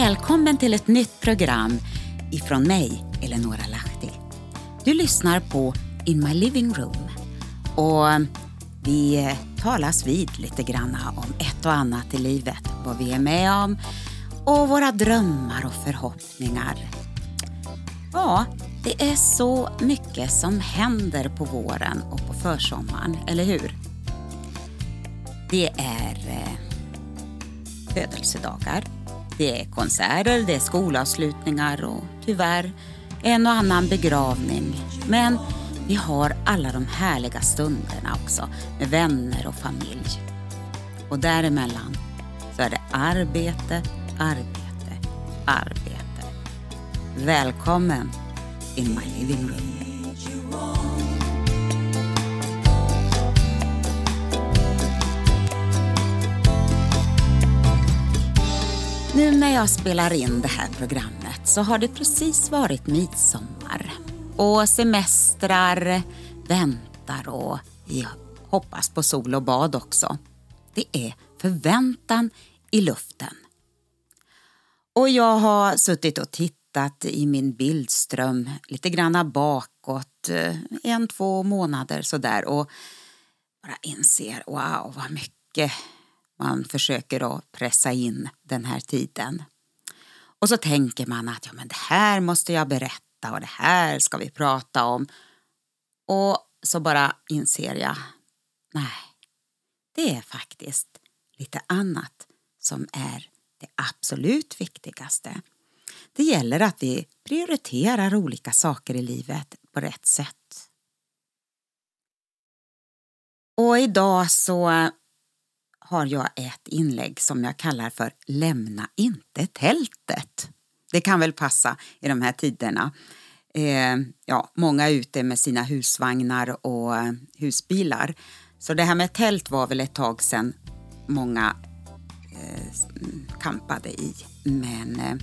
Välkommen till ett nytt program ifrån mig, Eleonora Lahti. Du lyssnar på In My Living Room och vi eh, talas vid lite grann om ett och annat i livet, vad vi är med om och våra drömmar och förhoppningar. Ja, det är så mycket som händer på våren och på försommaren, eller hur? Det är eh, födelsedagar, det är konserter, det är skolavslutningar och tyvärr en och annan begravning. Men vi har alla de härliga stunderna också med vänner och familj. Och däremellan så är det arbete, arbete, arbete. Välkommen in my living room. Nu när jag spelar in det här programmet så har det precis varit midsommar och semestrar väntar och vi hoppas på sol och bad också. Det är förväntan i luften. Och jag har suttit och tittat i min bildström lite granna bakåt, eh, en, två månader sådär och bara inser, wow vad mycket man försöker att pressa in den här tiden. Och så tänker man att ja, men det här måste jag berätta och det här ska vi prata om. Och så bara inser jag, nej, det är faktiskt lite annat som är det absolut viktigaste. Det gäller att vi prioriterar olika saker i livet på rätt sätt. Och idag så har jag ett inlägg som jag kallar för Lämna inte tältet. Det kan väl passa i de här tiderna. Eh, ja, många är ute med sina husvagnar och eh, husbilar. Så det här med tält var väl ett tag sedan många eh, kampade i. Men eh,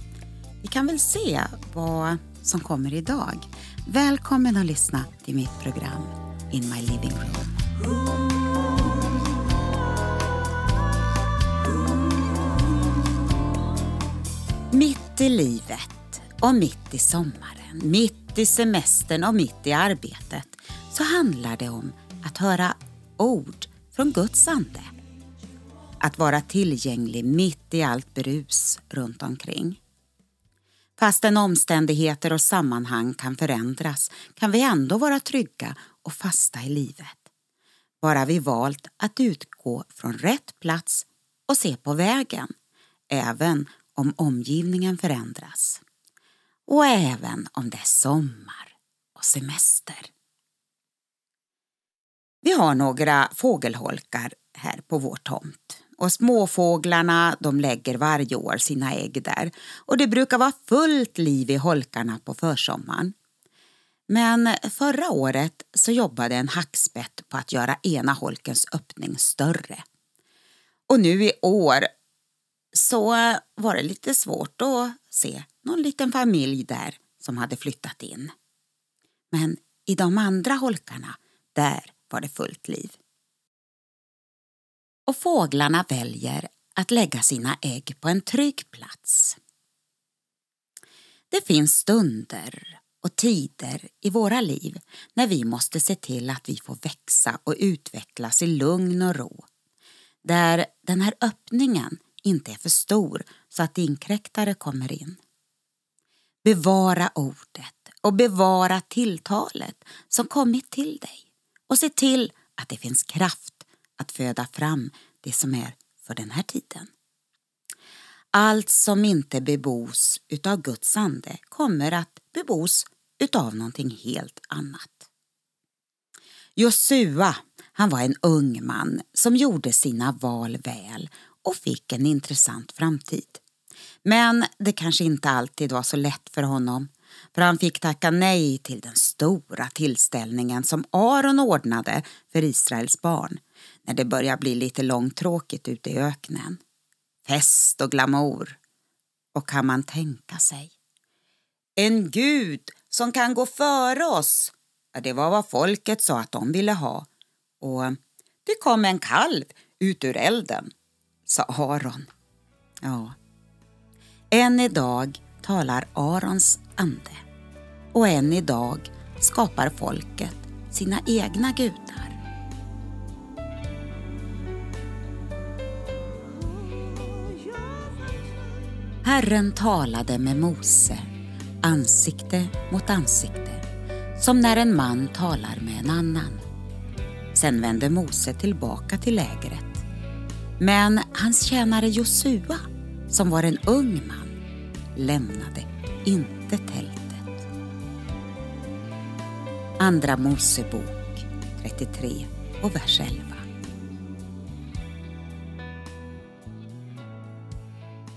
vi kan väl se vad som kommer idag. Välkommen att lyssna till mitt program In My Living Room. Mitt i livet och mitt i sommaren, mitt i semestern och mitt i arbetet så handlar det om att höra ord från Guds ande. Att vara tillgänglig mitt i allt brus runt omkring. Fastän omständigheter och sammanhang kan förändras kan vi ändå vara trygga och fasta i livet. Bara vi valt att utgå från rätt plats och se på vägen, även om omgivningen förändras. Och även om det är sommar och semester. Vi har några fågelholkar här på vår tomt och småfåglarna de lägger varje år sina ägg där och det brukar vara fullt liv i holkarna på försommaren. Men förra året så jobbade en hackspett på att göra ena holkens öppning större. Och nu i år så var det lite svårt att se någon liten familj där som hade flyttat in. Men i de andra holkarna, där var det fullt liv. Och fåglarna väljer att lägga sina ägg på en trygg plats. Det finns stunder och tider i våra liv när vi måste se till att vi får växa och utvecklas i lugn och ro. Där den här öppningen inte är för stor så att inkräktare kommer in. Bevara ordet och bevara tilltalet som kommit till dig och se till att det finns kraft att föda fram det som är för den här tiden. Allt som inte bebos utav Guds ande kommer att bebos utav någonting helt annat. Josua, han var en ung man som gjorde sina val väl och fick en intressant framtid. Men det kanske inte alltid var så lätt för honom för han fick tacka nej till den stora tillställningen som Aron ordnade för Israels barn när det började bli lite långtråkigt ute i öknen. Fest och glamour. Och kan man tänka sig? En gud som kan gå före oss. Ja, det var vad folket sa att de ville ha. Och det kom en kalv ut ur elden sa Aron. Ja, Än idag talar Arons ande och än idag skapar folket sina egna gudar. Herren talade med Mose ansikte mot ansikte som när en man talar med en annan. Sen vände Mose tillbaka till lägret. Men hans tjänare Josua, som var en ung man, lämnade inte tältet. Andra Mosebok 33 och vers 11.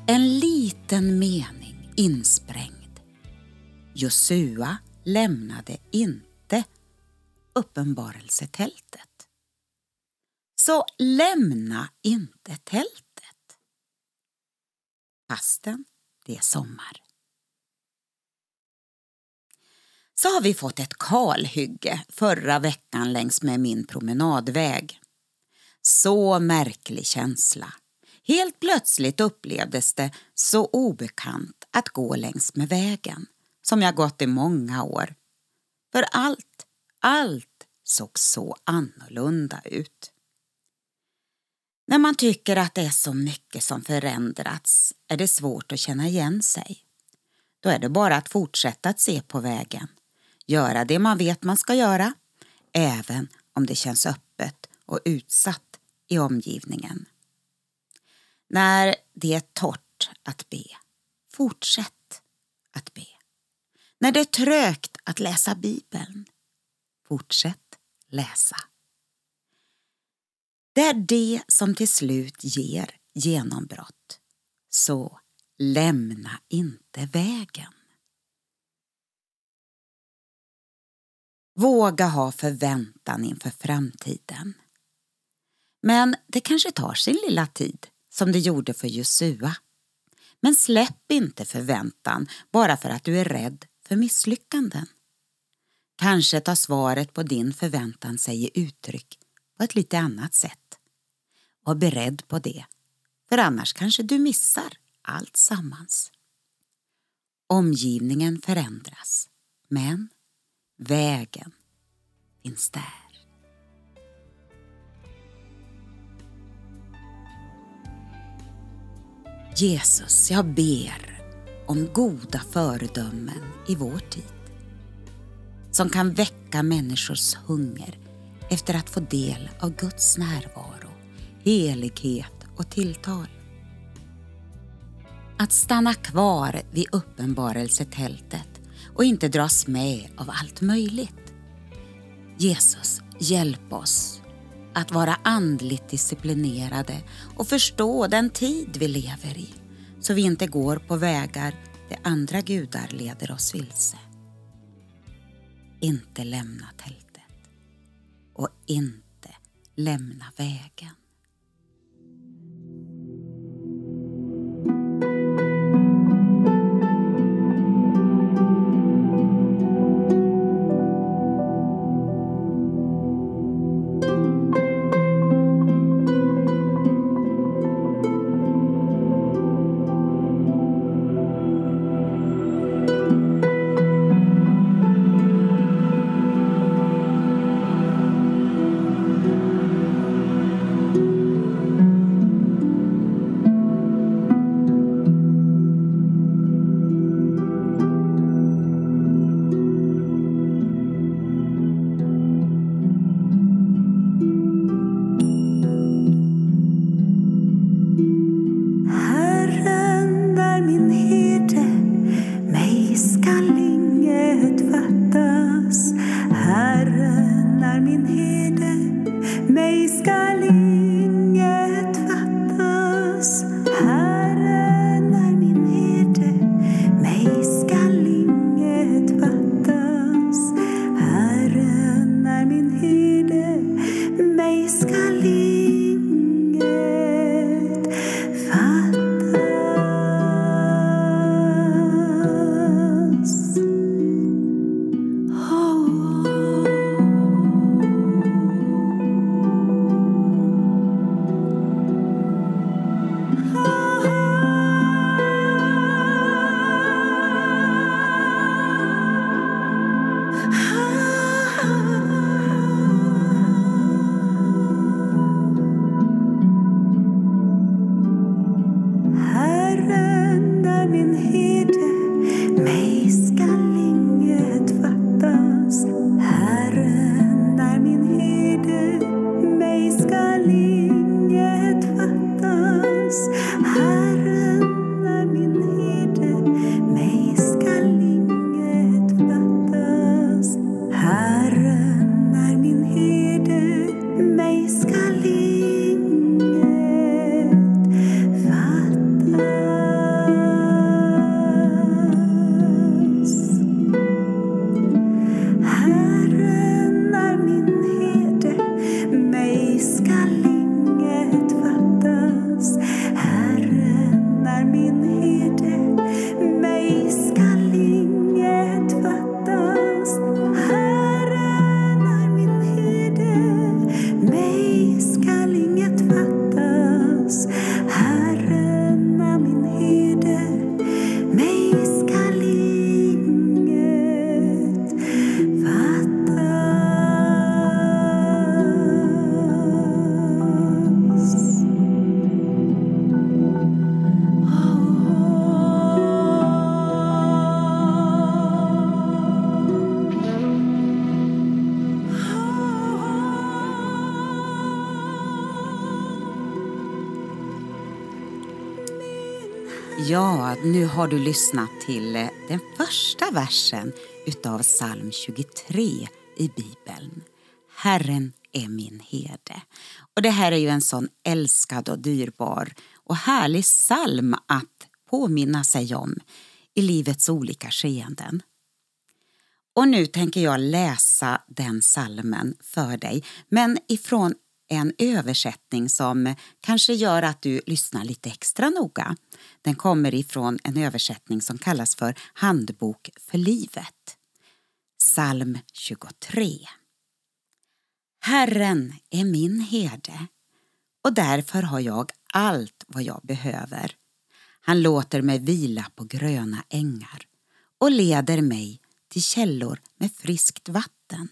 En liten mening insprängd. Josua lämnade inte uppenbarelsetältet. Så lämna inte tältet. Fastän det är sommar. Så har vi fått ett kalhygge förra veckan längs med min promenadväg. Så märklig känsla. Helt plötsligt upplevdes det så obekant att gå längs med vägen som jag gått i många år. För allt, allt såg så annorlunda ut. När man tycker att det är så mycket som förändrats är det svårt att känna igen sig. Då är det bara att fortsätta att se på vägen. Göra det man vet man ska göra, även om det känns öppet och utsatt i omgivningen. När det är torrt att be, fortsätt att be. När det är trögt att läsa Bibeln, fortsätt läsa. Det är det som till slut ger genombrott. Så lämna inte vägen. Våga ha förväntan inför framtiden. Men det kanske tar sin lilla tid, som det gjorde för Josua. Men släpp inte förväntan bara för att du är rädd för misslyckanden. Kanske tar svaret på din förväntan sig i uttryck på ett lite annat sätt. Var beredd på det, för annars kanske du missar allt sammans. Omgivningen förändras, men vägen finns där. Jesus, jag ber om goda föredömen i vår tid som kan väcka människors hunger efter att få del av Guds närvaro, helighet och tilltal. Att stanna kvar vid uppenbarelsetältet och inte dras med av allt möjligt. Jesus, hjälp oss att vara andligt disciplinerade och förstå den tid vi lever i så vi inte går på vägar där andra gudar leder oss vilse. Inte lämna tältet och inte lämna vägen. Nu har du lyssnat till eh, den första versen utav psalm 23 i Bibeln. Herren är min herde. Och det här är ju en sån älskad och dyrbar och härlig psalm att påminna sig om i livets olika skeenden. Och nu tänker jag läsa den salmen för dig, men ifrån en översättning som kanske gör att du lyssnar lite extra noga. Den kommer ifrån en översättning som kallas för Handbok för livet. Psalm 23. Herren är min herde och därför har jag allt vad jag behöver. Han låter mig vila på gröna ängar och leder mig till källor med friskt vatten.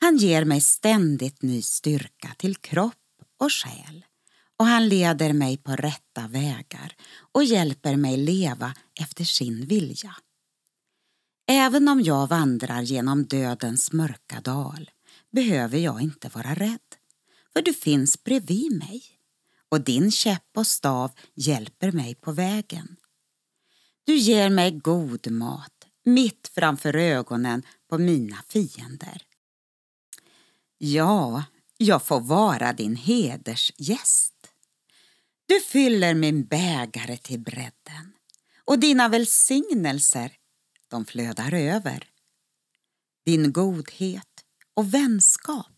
Han ger mig ständigt ny styrka till kropp och själ och han leder mig på rätta vägar och hjälper mig leva efter sin vilja. Även om jag vandrar genom dödens mörka dal behöver jag inte vara rädd, för du finns bredvid mig och din käpp och stav hjälper mig på vägen. Du ger mig god mat mitt framför ögonen på mina fiender. Ja, jag får vara din hedersgäst. Du fyller min bägare till bredden och dina välsignelser, de flödar över. Din godhet och vänskap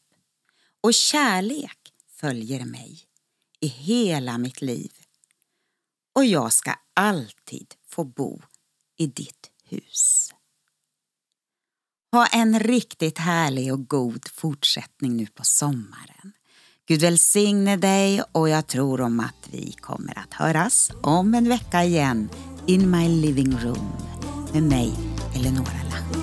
och kärlek följer mig i hela mitt liv och jag ska alltid få bo i ditt hus. Ha en riktigt härlig och god fortsättning nu på sommaren. Gud välsigne dig och jag tror om att vi kommer att höras om en vecka igen in my living room med mig, Eleonora Lang.